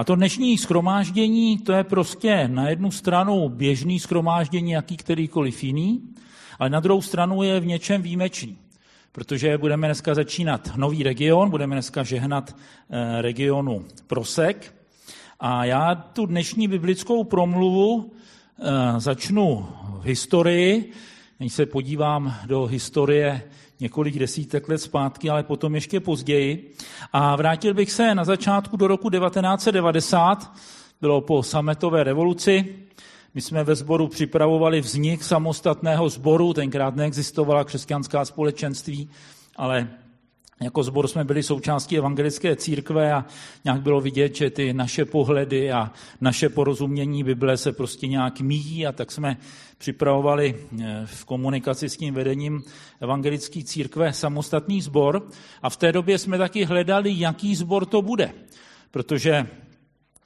A to dnešní schromáždění, to je prostě na jednu stranu běžný schromáždění, jaký kterýkoliv jiný, ale na druhou stranu je v něčem výjimečný, protože budeme dneska začínat nový region, budeme dneska žehnat eh, regionu Prosek. A já tu dnešní biblickou promluvu eh, začnu v historii, než se podívám do historie několik desítek let zpátky, ale potom ještě později. A vrátil bych se na začátku do roku 1990, bylo po sametové revoluci. My jsme ve sboru připravovali vznik samostatného sboru, tenkrát neexistovala křesťanská společenství, ale jako zbor jsme byli součástí evangelické církve a nějak bylo vidět, že ty naše pohledy a naše porozumění Bible se prostě nějak míjí a tak jsme připravovali eh, v komunikaci s tím vedením evangelické církve samostatný sbor a v té době jsme taky hledali, jaký sbor to bude, protože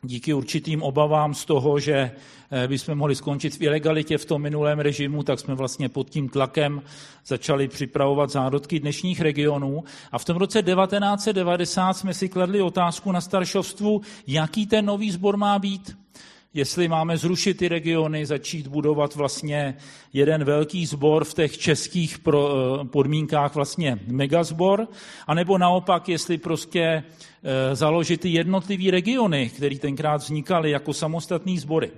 díky určitým obavám z toho, že eh, bychom mohli skončit v ilegalitě v tom minulém režimu, tak jsme vlastně pod tím tlakem začali připravovat zárodky dnešních regionů. A v tom roce 1990 jsme si kladli otázku na staršovstvu, jaký ten nový sbor má být jestli máme zrušit ty regiony, začít budovat vlastně jeden velký sbor v těch českých eh, podmínkách vlastně megazbor, anebo naopak, jestli prostě eh, založit ty jednotlivý regiony, které tenkrát vznikaly jako samostatný sbory.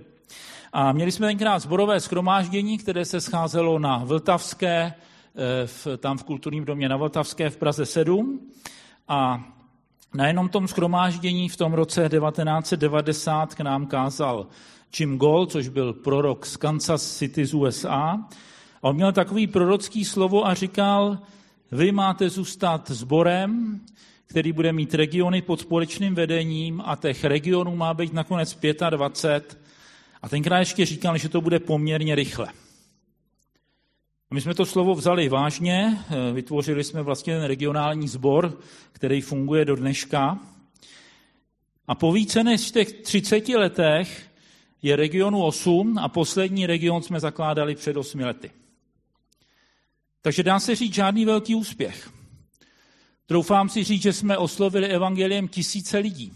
A měli jsme tenkrát zborové schromáždění, které se scházelo na Vltavské, eh, v, tam v kulturním domě na Vltavské v Praze 7. A na jenom tom schromáždění v tom roce 1990 k nám kázal Jim Gold, což byl prorok z Kansas City z USA. A on měl takový prorocký slovo a říkal, vy máte zůstat sborem, který bude mít regiony pod společným vedením a těch regionů má být nakonec 25. A tenkrát ještě říkal, že to bude poměrně rychle. My jsme to slovo vzali vážně, eh, vytvořili jsme vlastně ten regionální sbor, který funguje do dneška. A po více než těch 30 letech je regionu 8 a poslední region jsme zakládali před 8 lety. Takže dá se říct žádný velký úspěch. Troufám si říct, že jsme oslovili evangeliem tisíce lidí.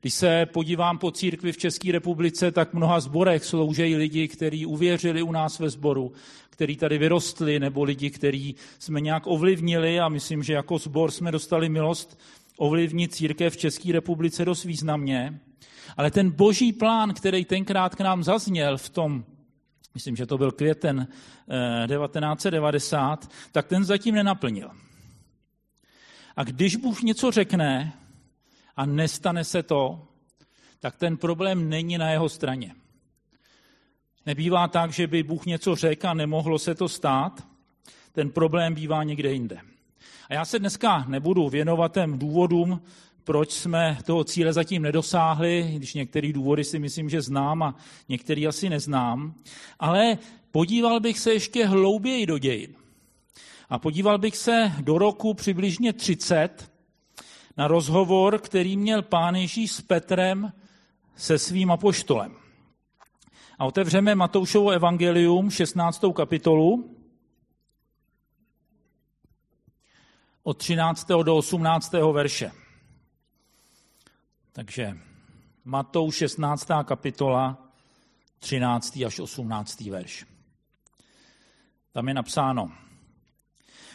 Když se podívám po církvi v České republice, tak mnoha zborech sloužejí lidi, kteří uvěřili u nás ve sboru, kteří tady vyrostli, nebo lidi, kteří jsme nějak ovlivnili a myslím, že jako sbor jsme dostali milost ovlivnit církev v České republice dost významně. Ale ten boží plán, který tenkrát k nám zazněl v tom, myslím, že to byl květen 1990, eh, tak ten zatím nenaplnil. A když Bůh něco řekne a nestane se to, tak ten problém není na jeho straně. Nebývá tak, že by Bůh něco řekl a nemohlo se to stát. Ten problém bývá někde jinde. A já se dneska nebudu věnovat těm důvodům, proč jsme toho cíle zatím nedosáhli, když některé důvody si myslím, že znám a některý asi neznám, ale podíval bych se ještě hlouběji do dějin. A podíval bych se do roku přibližně 30 na rozhovor, který měl pán Ježíš s Petrem se svým apoštolem. A otevřeme Matoušovo evangelium, 16. kapitolu, od 13. do 18. verše. Takže Matouš 16. kapitola, 13. až 18. verš. Tam je napsáno.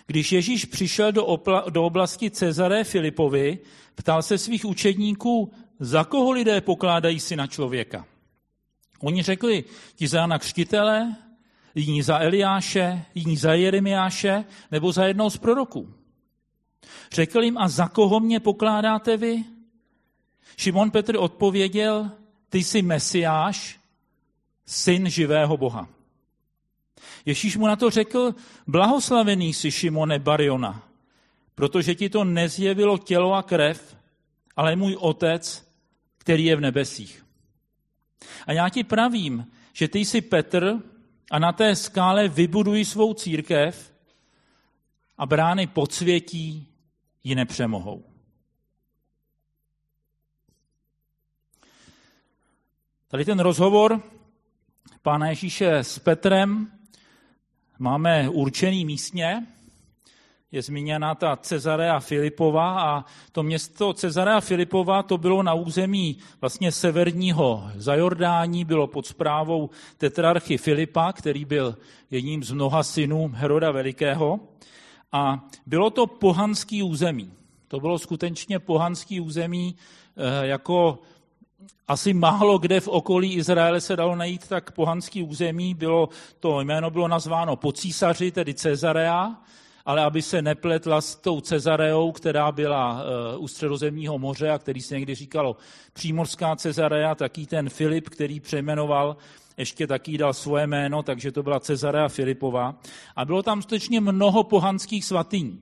Když Ježíš přišel do, opla, do oblasti Cezaré Filipovi, ptal se svých učedníků, za koho lidé pokládají si na člověka. Oni řekli, ti za Jana Křtitele, jiní za Eliáše, jiní za Jeremiáše, nebo za jednou z proroků. Řekl jim, a za koho mě pokládáte vy? Šimon Petr odpověděl, ty jsi Mesiáš, syn živého Boha. Ježíš mu na to řekl, blahoslavený jsi Šimone Bariona, protože ti to nezjevilo tělo a krev, ale můj otec, který je v nebesích. A já ti pravím, že ty jsi Petr a na té skále vybuduji svou církev a brány podsvětí ji nepřemohou. Tady ten rozhovor Pána Ježíše s Petrem máme určený místně. Je zmíněna ta Cezarea Filipova a to město Cezarea Filipova to bylo na území vlastně severního Zajordání, bylo pod zprávou tetrarchy Filipa, který byl jedním z mnoha synů Heroda Velikého a bylo to pohanský území. To bylo skutečně pohanský území, eh, jako asi málo kde v okolí Izraele se dalo najít tak pohanský území. Bylo, to jméno bylo nazváno po císaři, tedy Cezarea, ale aby se nepletla s tou Cezareou, která byla uh, u středozemního moře a který se někdy říkalo přímorská Cezarea, taky ten Filip, který přejmenoval, ještě taky dal svoje jméno, takže to byla Cezarea Filipová. A bylo tam skutečně mnoho pohanských svatyní.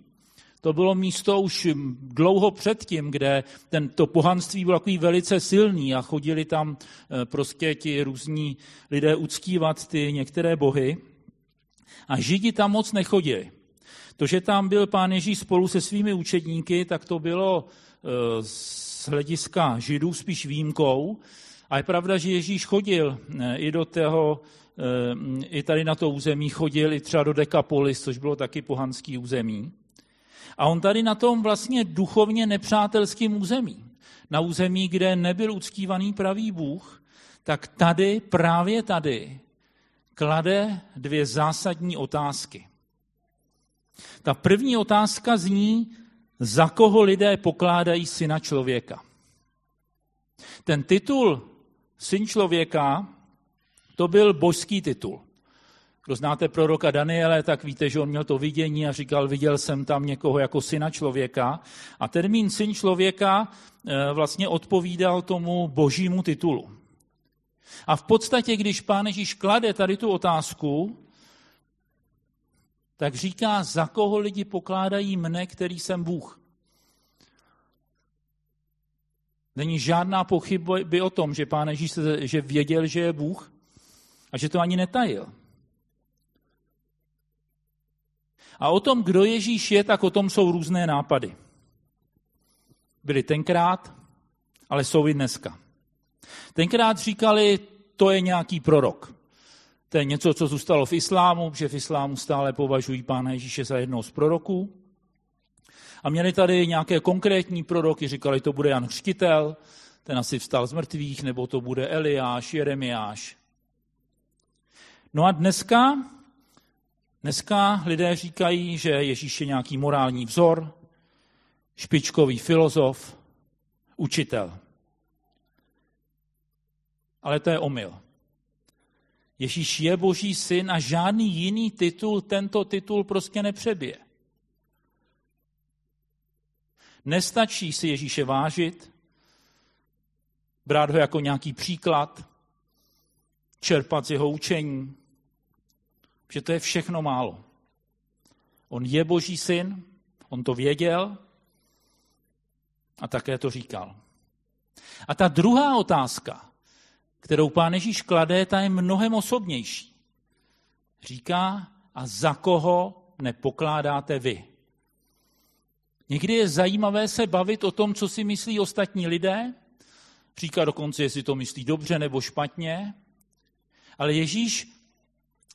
To bylo místo už dlouho předtím, kde ten, to pohanství bylo takový velice silný a chodili tam eh, prostě ti různí lidé uctívat ty některé bohy. A Židi tam moc nechodili. To, že tam byl pán Ježíš spolu se svými učedníky, tak to bylo eh, z hlediska Židů spíš výjimkou. A je pravda, že Ježíš chodil eh, i do toho, i tady na to území chodil, i třeba do Dekapolis, což bylo taky pohanský území. A on tady na tom vlastně duchovně nepřátelským území, na území, kde nebyl uctívaný pravý Bůh, tak tady, právě tady, klade dvě zásadní otázky. Ta první otázka zní, za koho lidé pokládají syna člověka. Ten titul syn člověka, to byl božský titul. Kdo znáte proroka Daniele, tak víte, že on měl to vidění a říkal, viděl jsem tam někoho jako syna člověka. A termín syn člověka eh, vlastně odpovídal tomu božímu titulu. A v podstatě, když pán Ježíš klade tady tu otázku, tak říká, za koho lidi pokládají mne, který jsem Bůh. Není žádná pochyba by o tom, že pán Ježíš že věděl, že je Bůh a že to ani netajil. A o tom, kdo Ježíš je, tak o tom jsou různé nápady. Byly tenkrát, ale jsou i dneska. Tenkrát říkali, to je nějaký prorok. To je něco, co zůstalo v islámu, že v islámu stále považují pána Ježíše za jednoho z proroků. A měli tady nějaké konkrétní proroky, říkali, to bude Jan Hřtitel, ten asi vstal z mrtvých, nebo to bude Eliáš, Jeremiáš. No a dneska Dneska lidé říkají, že Ježíš je nějaký morální vzor, špičkový filozof, učitel. Ale to je omyl. Ježíš je boží syn a žádný jiný titul tento titul prostě nepřebije. Nestačí si Ježíše vážit, brát ho jako nějaký příklad, čerpat z jeho učení, že to je všechno málo. On je boží syn, on to věděl a také to říkal. A ta druhá otázka, kterou pán Ježíš klade, ta je mnohem osobnější. Říká, a za koho nepokládáte vy? Někdy je zajímavé se bavit o tom, co si myslí ostatní lidé, říká dokonce, jestli to myslí dobře nebo špatně, ale Ježíš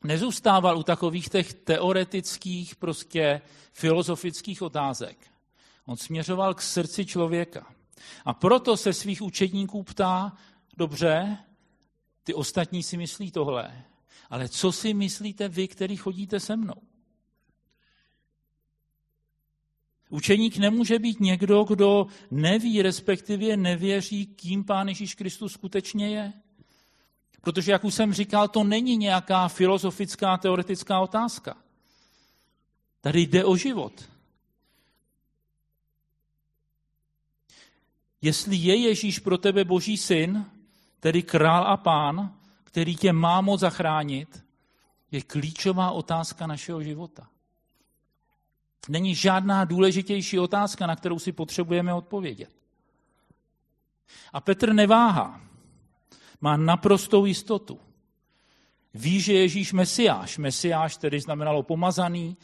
nezůstával u takových těch teoretických, prostě filozofických otázek. On směřoval k srdci člověka. A proto se svých učedníků ptá, dobře, ty ostatní si myslí tohle, ale co si myslíte vy, který chodíte se mnou? Učeník nemůže být někdo, kdo neví, respektive nevěří, kým Pán Ježíš Kristus skutečně je. Protože, jak už jsem říkal, to není nějaká filozofická, teoretická otázka. Tady jde o život. Jestli je Ježíš pro tebe boží syn, tedy král a pán, který tě má moc zachránit, je klíčová otázka našeho života. Není žádná důležitější otázka, na kterou si potřebujeme odpovědět. A Petr neváhá má naprostou jistotu. Ví, že Ježíš Mesiáš, Mesiáš tedy znamenalo pomazaný,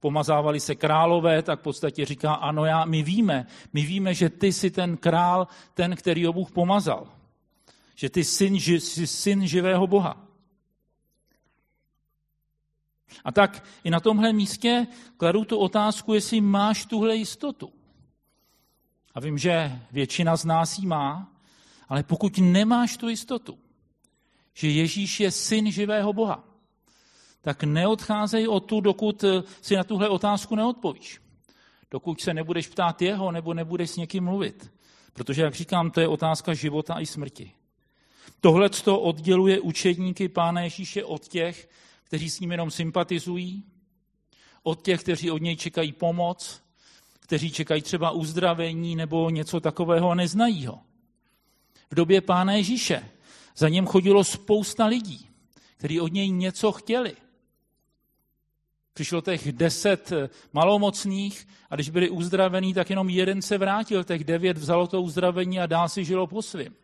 pomazávali se králové, tak v podstatě říká, ano, já, my víme, my víme, že ty jsi ten král, ten, který ho Bůh pomazal. Že ty syn, jsi syn živého Boha. A tak i na tomhle místě kladu tu otázku, jestli máš tuhle jistotu. A vím, že většina z nás ji má, ale pokud nemáš tu jistotu, že Ježíš je syn živého Boha, tak neodcházej od tu, dokud si na tuhle otázku neodpovíš. Dokud se nebudeš ptát jeho, nebo nebudeš s někým mluvit. Protože, jak říkám, to je otázka života i smrti. Tohle to odděluje učedníky Pána Ježíše od těch, kteří s ním jenom sympatizují, od těch, kteří od něj čekají pomoc, kteří čekají třeba uzdravení nebo něco takového a neznají ho. V době Pána Ježíše za něm chodilo spousta lidí, kteří od něj něco chtěli. Přišlo těch deset malomocných a když byli uzdravení, tak jenom jeden se vrátil, těch devět vzalo to uzdravení a dál si žilo po svým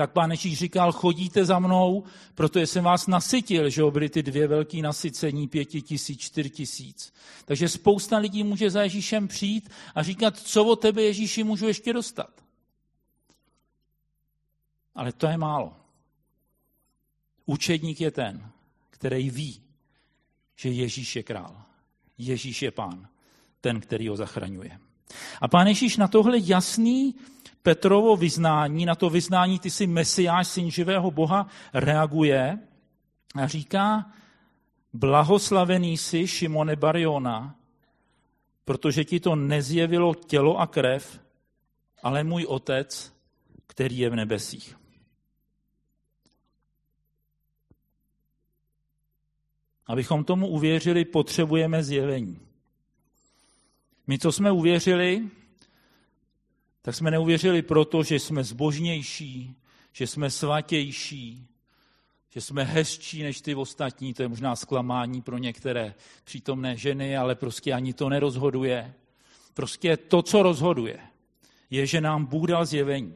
tak pán Ježíš říkal, chodíte za mnou, protože jsem vás nasytil, že byly ty dvě velké nasycení, pěti tisíc, čtyři tisíc. Takže spousta lidí může za Ježíšem přijít a říkat, co o tebe Ježíši můžu ještě dostat. Ale to je málo. Učedník je ten, který ví, že Ježíš je král. Ježíš je pán, ten, který ho zachraňuje. A pán Ježíš na tohle jasný Petrovo vyznání, na to vyznání ty jsi mesiáš, syn živého Boha, reaguje a říká, blahoslavený jsi Šimone Bariona, protože ti to nezjevilo tělo a krev, ale můj otec, který je v nebesích. Abychom tomu uvěřili, potřebujeme zjevení. My, co jsme uvěřili, tak jsme neuvěřili proto, že jsme zbožnější, že jsme svatější, že jsme hezčí než ty ostatní, to je možná zklamání pro některé přítomné ženy, ale prostě ani to nerozhoduje. Prostě to, co rozhoduje, je, že nám Bůh dal zjevení.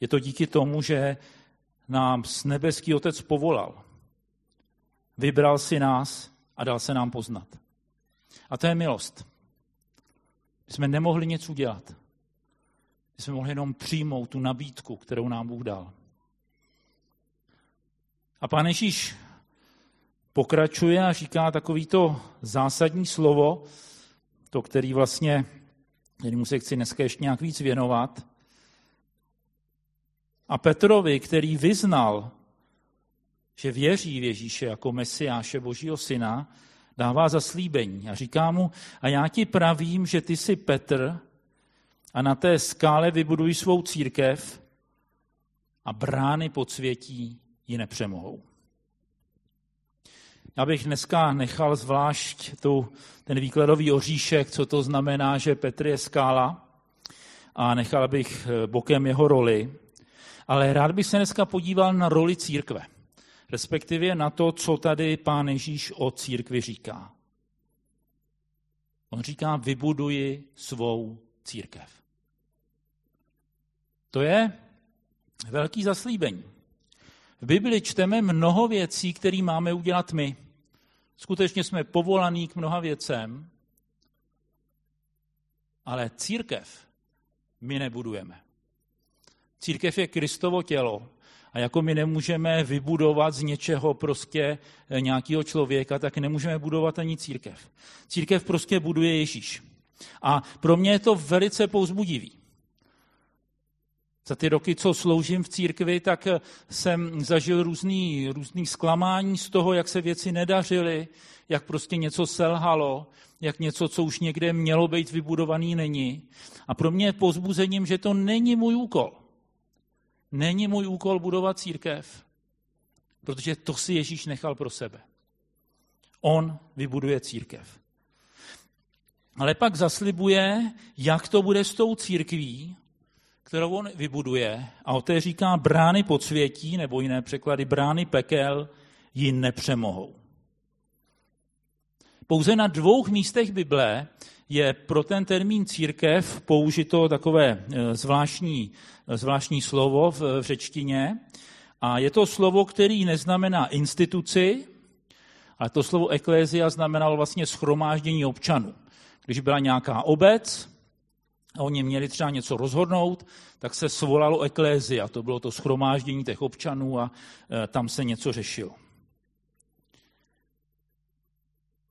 Je to díky tomu, že nám s nebeský Otec povolal. Vybral si nás a dal se nám poznat. A to je milost. My jsme nemohli nic udělat. My jsme mohli jenom přijmout tu nabídku, kterou nám Bůh dal. A pán Ježíš pokračuje a říká takovýto zásadní slovo, to, který vlastně, kterému se chci dneska ještě nějak víc věnovat. A Petrovi, který vyznal, že věří v Ježíše jako Mesiáše Božího syna, dává zaslíbení a říká mu, a já ti pravím, že ty jsi Petr a na té skále vybuduj svou církev a brány podsvětí ji nepřemohou. Já bych dneska nechal zvlášť tu, ten výkladový oříšek, co to znamená, že Petr je skála a nechal bych bokem jeho roli, ale rád bych se dneska podíval na roli církve respektive na to, co tady pán Ježíš o církvi říká. On říká, vybuduji svou církev. To je velký zaslíbení. V Bibli čteme mnoho věcí, které máme udělat my. Skutečně jsme povolaní k mnoha věcem, ale církev my nebudujeme. Církev je Kristovo tělo a jako my nemůžeme vybudovat z něčeho prostě eh, nějakého člověka, tak nemůžeme budovat ani církev. Církev prostě buduje Ježíš. A pro mě je to velice pouzbudivý. Za ty roky, co sloužím v církvi, tak eh, jsem zažil různý, různý zklamání z toho, jak se věci nedařily, jak prostě něco selhalo, jak něco, co už někde mělo být vybudovaný, není. A pro mě je pozbuzením, že to není můj úkol. Není můj úkol budovat církev, protože to si Ježíš nechal pro sebe. On vybuduje církev. Ale pak zaslibuje, jak to bude s tou církví, kterou on vybuduje. A o té říká brány podsvětí, nebo jiné překlady, brány pekel ji nepřemohou. Pouze na dvou místech Bible je pro ten termín církev použito takové eh, zvláštní, eh, zvláštní slovo v, v řečtině. A je to slovo, který neznamená instituci, ale to slovo eklézia znamenalo vlastně schromáždění občanů. Když byla nějaká obec, a oni měli třeba něco rozhodnout, tak se svolalo eklézia, to bylo to schromáždění těch občanů a e, tam se něco řešilo.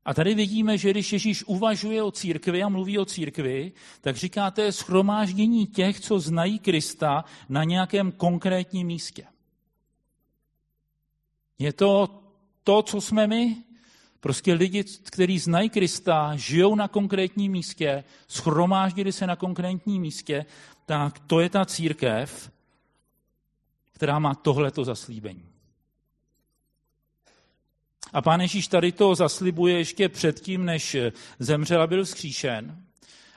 A tady vidíme, že když Ježíš uvažuje o církvi a mluví o církvi, tak říká, to je schromáždění těch, co znají Krista na nějakém konkrétním místě. Je to to, co jsme my, Prostě lidi, kteří znají Krista, žijou na konkrétním místě, schromáždili se na konkrétním místě, tak to je ta církev, která má tohleto zaslíbení. A pán Ježíš tady to zaslibuje ještě předtím, než zemřel a byl vzkříšen.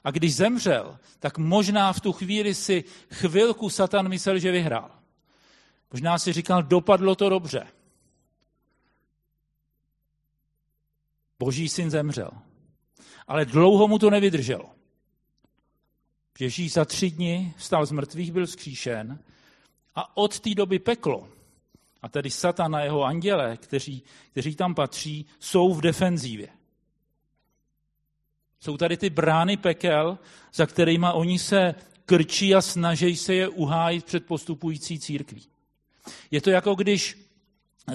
A když zemřel, tak možná v tu chvíli si chvilku Satan myslel, že vyhrál. Možná si říkal, dopadlo to dobře. Boží syn zemřel. Ale dlouho mu to nevydrželo. Ježíš za tři dny vstal z mrtvých, byl zkříšen a od té doby peklo, a tedy Satan a jeho anděle, kteří, kteří tam patří, jsou v defenzívě. Jsou tady ty brány pekel, za kterými oni se krčí a snaží se je uhájit před postupující církví. Je to jako když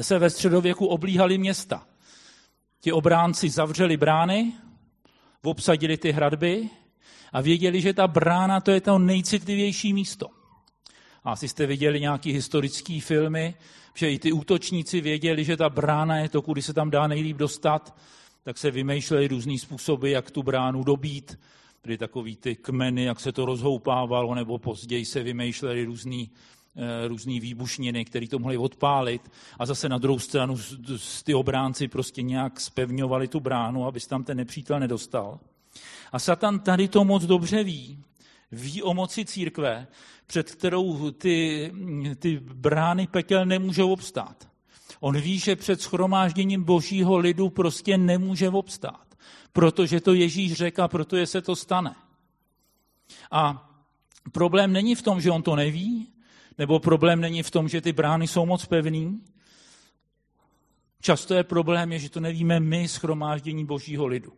se ve středověku oblíhali města. Ti obránci zavřeli brány, obsadili ty hradby a věděli, že ta brána to je to nejcitlivější místo. A asi jste viděli nějaký historický filmy, že i ty útočníci věděli, že ta brána je to, kudy se tam dá nejlíp dostat, tak se vymýšleli různý způsoby, jak tu bránu dobít. Byly takový ty kmeny, jak se to rozhoupávalo, nebo později se vymýšleli různý Eh, různé výbušniny, které to mohly odpálit a zase na druhou stranu ty obránci prostě nějak spevňovali tu bránu, aby se tam ten nepřítel nedostal. A Satan tady to moc dobře ví. Ví o moci církve, před kterou ty, ty brány pekel nemůžou obstát. On ví, že před schromážděním božího lidu prostě nemůže obstát, protože to Ježíš řekl a protože se to stane. A problém není v tom, že on to neví, nebo problém není v tom, že ty brány jsou moc pevný. Často je problém, že to nevíme my, schromáždění božího lidu.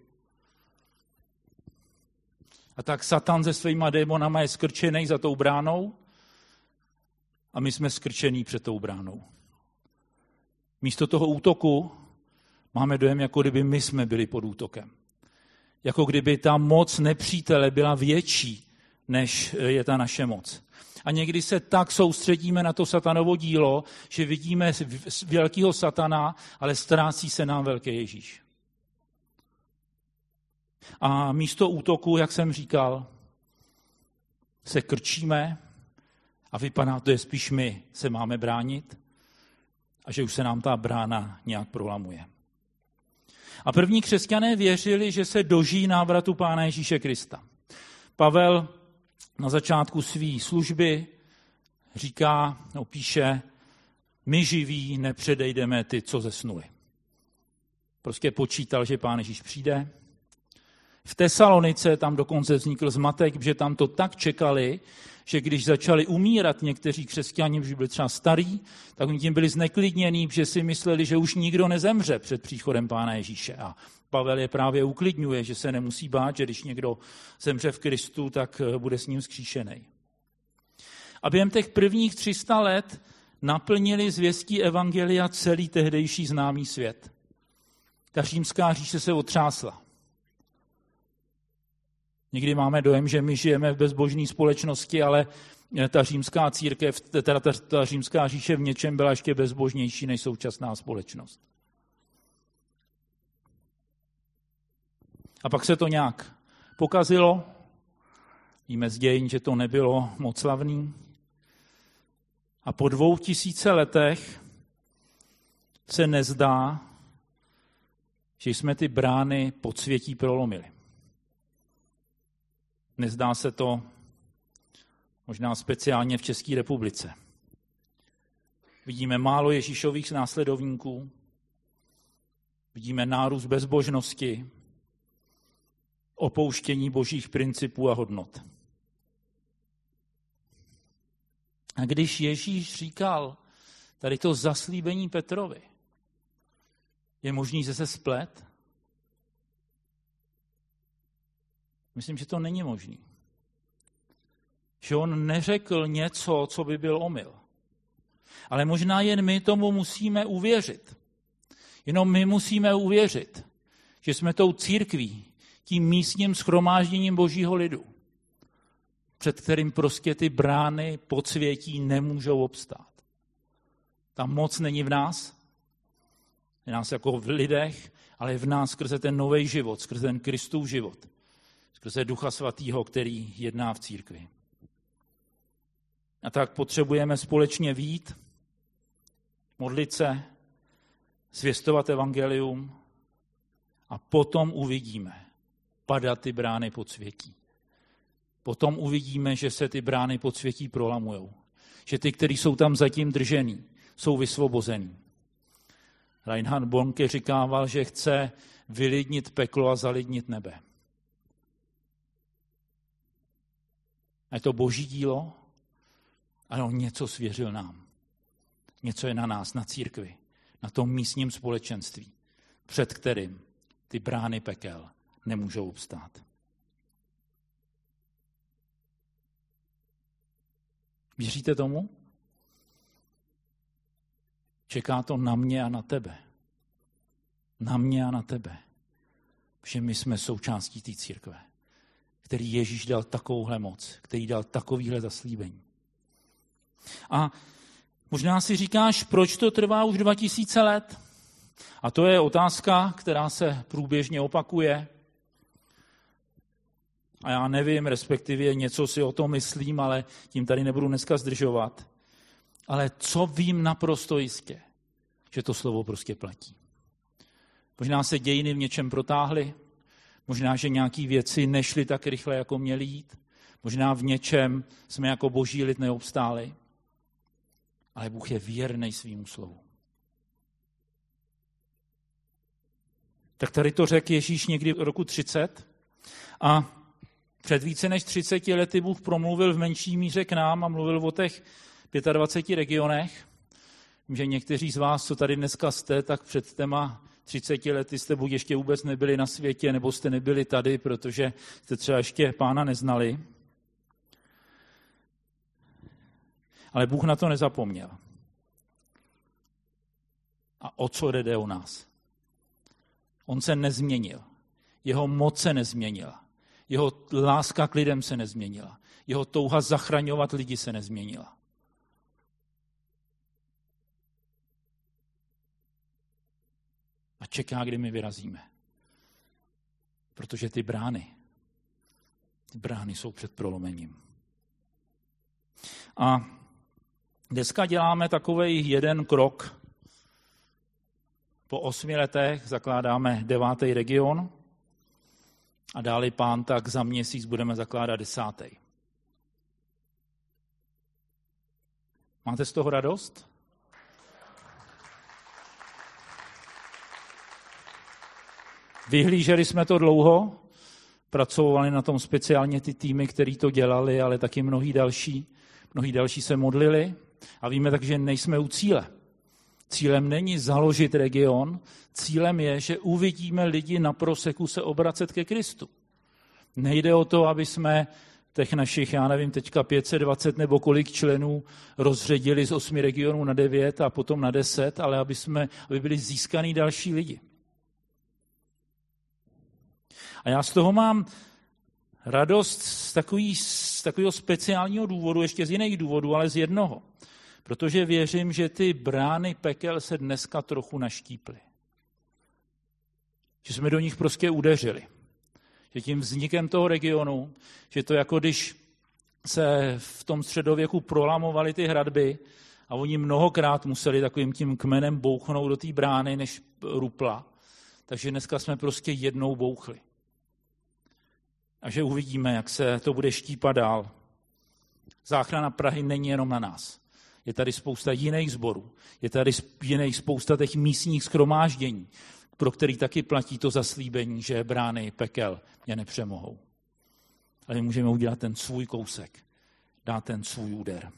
A tak Satan se svýma démonama je skrčený za tou bránou a my jsme skrčení před tou bránou. Místo toho útoku máme dojem, jako kdyby my jsme byli pod útokem. Jako kdyby ta moc nepřítele byla větší, než je ta naše moc. A někdy se tak soustředíme na to satanovo dílo, že vidíme velkého satana, ale ztrácí se nám velký Ježíš. A místo útoku, jak jsem říkal, se krčíme a vypadá to, že spíš my se máme bránit a že už se nám ta brána nějak prolamuje. A první křesťané věřili, že se dožijí návratu Pána Ježíše Krista. Pavel na začátku své služby říká, no, píše, my živí nepředejdeme ty, co zesnuli. Prostě počítal, že pán Ježíš přijde. V Tesalonice tam dokonce vznikl zmatek, že tam to tak čekali, že když začali umírat někteří křesťani, že byli třeba starí, tak oni tím byli zneklidnění, že si mysleli, že už nikdo nezemře před příchodem Pána Ježíše. A Pavel je právě uklidňuje, že se nemusí bát, že když někdo zemře v Kristu, tak eh, bude s ním zkříšený. A během těch prvních 300 let naplnili zvěstí Evangelia celý tehdejší známý svět. Ta římská říše se otřásla. Někdy máme dojem, že my žijeme v bezbožné společnosti, ale ta římská církev, teda ta, ta římská říše v něčem byla ještě bezbožnější než současná společnost. A pak se to nějak pokazilo. Víme z dějin, že to nebylo moc slavný. A po dvou tisíce letech se nezdá, že jsme ty brány podsvětí prolomili. Nezdá se to možná speciálně v České republice. Vidíme málo Ježíšových následovníků, vidíme nárůst bezbožnosti, opouštění božích principů a hodnot. A když Ježíš říkal tady to zaslíbení Petrovi, je možný, že se splet? Myslím, že to není možný. že on neřekl něco, co by byl omyl. Ale možná jen my tomu musíme uvěřit. Jenom my musíme uvěřit, že jsme tou církví, tím místním schromážděním božího lidu, před kterým prostě ty brány podsvětí nemůžou obstát. Ta moc není v nás, je nás jako v lidech, ale v nás skrze ten nový život, skrze ten Kristův život, skrze Ducha Svatého, který jedná v církvi. A tak potřebujeme společně vít, modlit se, zvěstovat evangelium a potom uvidíme padat ty brány pod světí. Potom uvidíme, že se ty brány pod světí prolamujou. Že ty, kteří jsou tam zatím držený, jsou vysvobozený. Reinhard Bonke říkával, že chce vylidnit peklo a zalidnit nebe. A je to boží dílo, ale on něco svěřil nám. Něco je na nás, na církvi, na tom místním společenství, před kterým ty brány pekel nemůžou obstát. Věříte tomu? Čeká to na mě a na tebe. Na mě a na tebe. Že my jsme součástí té církve, který Ježíš dal takovouhle moc, který dal takovýhle zaslíbení. A možná si říkáš, proč to trvá už 2000 let? A to je otázka, která se průběžně opakuje. A já nevím, respektive něco si o tom myslím, ale tím tady nebudu dneska zdržovat. Ale co vím naprosto jistě, že to slovo prostě platí. Možná se dějiny v něčem protáhly, možná, že nějaké věci nešly tak rychle, jako měly jít, možná v něčem jsme jako boží lid neobstáli, ale Bůh je věrný svým slovu. Tak tady to řekl Ježíš někdy v roku 30 a před více než 30 lety Bůh promluvil v menší míře k nám a mluvil o těch 25 regionech. Vím, že někteří z vás, co tady dneska jste, tak před téma 30 lety jste buď ještě vůbec nebyli na světě, nebo jste nebyli tady, protože jste třeba ještě pána neznali. Ale Bůh na to nezapomněl. A o co jde o nás? On se nezměnil. Jeho moc se nezměnila. Jeho láska k lidem se nezměnila. Jeho touha zachraňovat lidi se nezměnila. Čeká, kdy my vyrazíme. Protože ty brány, ty brány jsou před prolomením. A dneska děláme takový jeden krok. Po osmi letech zakládáme devátý region a dáli pán, tak za měsíc budeme zakládat desátý. Máte z toho radost? Vyhlíželi jsme to dlouho, pracovali na tom speciálně ty týmy, který to dělali, ale taky mnohí další. Mnohí další se modlili a víme tak, že nejsme u cíle. Cílem není založit region, cílem je, že uvidíme lidi na proseku se obracet ke Kristu. Nejde o to, aby jsme těch našich, já nevím, teďka 520 nebo kolik členů rozředili z osmi regionů na devět a potom na deset, ale aby, jsme, aby byli získaný další lidi. A já z toho mám radost z, takový, z takového speciálního důvodu, ještě z jiných důvodů, ale z jednoho. Protože věřím, že ty brány pekel se dneska trochu naštíply. Že jsme do nich prostě udeřili. Že tím vznikem toho regionu, že to jako když se v tom středověku prolamovaly ty hradby a oni mnohokrát museli takovým tím kmenem bouchnout do té brány, než rupla. Takže dneska jsme prostě jednou bouchli. A že uvidíme, jak se to bude štípat dál. Záchrana Prahy není jenom na nás. Je tady spousta jiných zborů. Je tady jiných spousta těch místních skromáždění, pro který taky platí to zaslíbení, že brány pekel je nepřemohou. Ale my můžeme udělat ten svůj kousek, dát ten svůj úder.